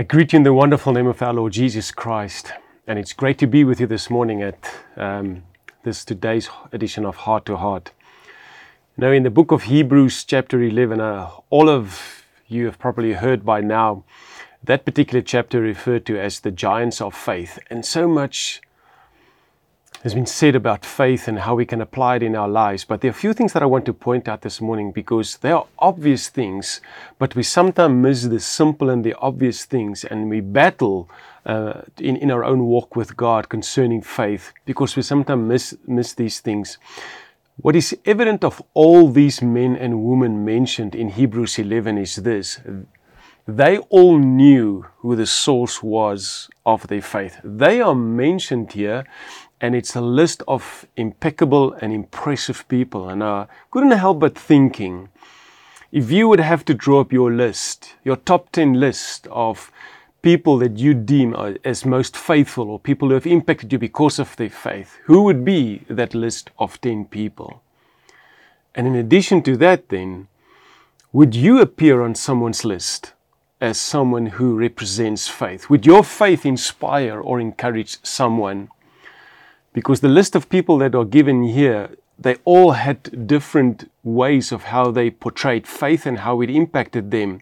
I greet you in the wonderful name of our Lord Jesus Christ, and it's great to be with you this morning at um, this today's edition of Heart to Heart. Now, in the book of Hebrews, chapter 11, uh, all of you have probably heard by now that particular chapter referred to as the giants of faith, and so much has been said about faith and how we can apply it in our lives. But there are a few things that I want to point out this morning because they are obvious things, but we sometimes miss the simple and the obvious things, and we battle uh, in, in our own walk with God concerning faith because we sometimes miss, miss these things. What is evident of all these men and women mentioned in Hebrews 11 is this they all knew who the source was of their faith. They are mentioned here and it's a list of impeccable and impressive people. And I couldn't help but thinking, if you would have to draw up your list, your top 10 list of people that you deem uh, as most faithful or people who have impacted you because of their faith, who would be that list of 10 people? And in addition to that, then, would you appear on someone's list as someone who represents faith? Would your faith inspire or encourage someone? because the list of people that are given here, they all had different ways of how they portrayed faith and how it impacted them,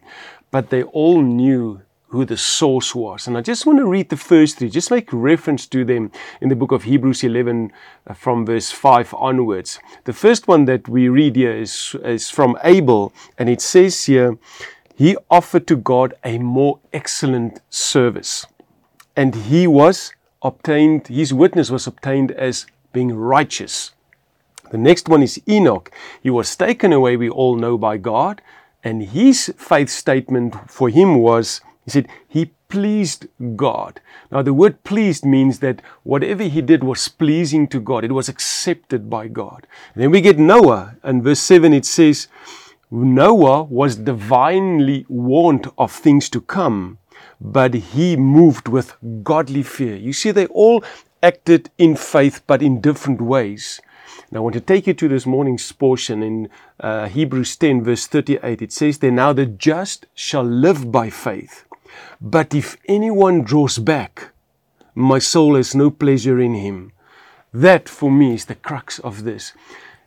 but they all knew who the source was. And I just want to read the first three, just make reference to them in the book of Hebrews 11 uh, from verse 5 onwards. The first one that we read here is, is from Abel, and it says here, he offered to God a more excellent service, and he was obtained, his witness was obtained as being righteous. The next one is Enoch. He was taken away, we all know, by God. And his faith statement for him was, he said, he pleased God. Now, the word pleased means that whatever he did was pleasing to God. It was accepted by God. Then we get Noah. And verse 7, it says, Noah was divinely warned of things to come but he moved with godly fear. You see, they all acted in faith, but in different ways. Now, I want to take you to this morning's portion in uh, Hebrews 10, verse 38. It says there, Now the just shall live by faith. But if anyone draws back, my soul has no pleasure in him. That for me is the crux of this.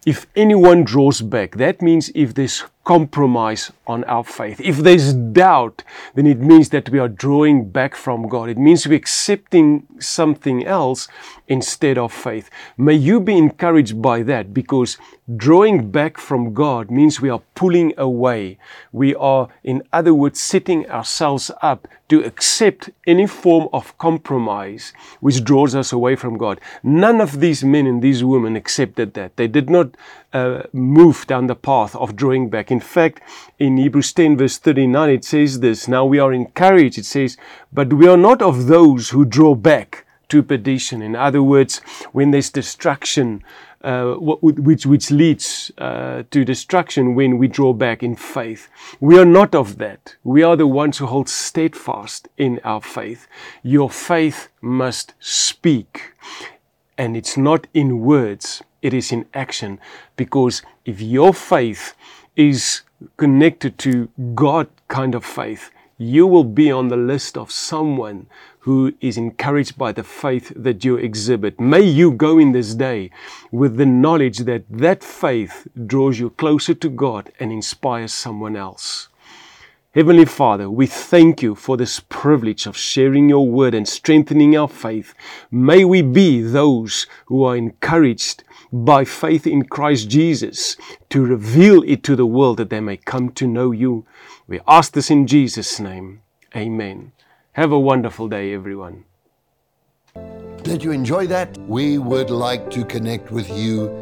If anyone draws back, that means if there's compromise on our faith. If there's doubt, then it means that we are drawing back from God. It means we're accepting something else instead of faith. May you be encouraged by that because drawing back from God means we are pulling away. We are, in other words, setting ourselves up to accept any form of compromise which draws us away from God. None of these men and these women accepted that. They did not uh, move down the path of drawing back. In fact, in Hebrews 10, verse 39, it says this Now we are encouraged, it says, but we are not of those who draw back to perdition. In other words, when there's destruction, uh, which, which leads uh, to destruction when we draw back in faith. We are not of that. We are the ones who hold steadfast in our faith. Your faith must speak. And it's not in words, it is in action. Because if your faith is connected to God kind of faith, you will be on the list of someone who is encouraged by the faith that you exhibit. May you go in this day with the knowledge that that faith draws you closer to God and inspires someone else. Heavenly Father, we thank you for this privilege of sharing your word and strengthening our faith. May we be those who are encouraged by faith in Christ Jesus to reveal it to the world that they may come to know you. We ask this in Jesus' name. Amen. Have a wonderful day, everyone. Did you enjoy that? We would like to connect with you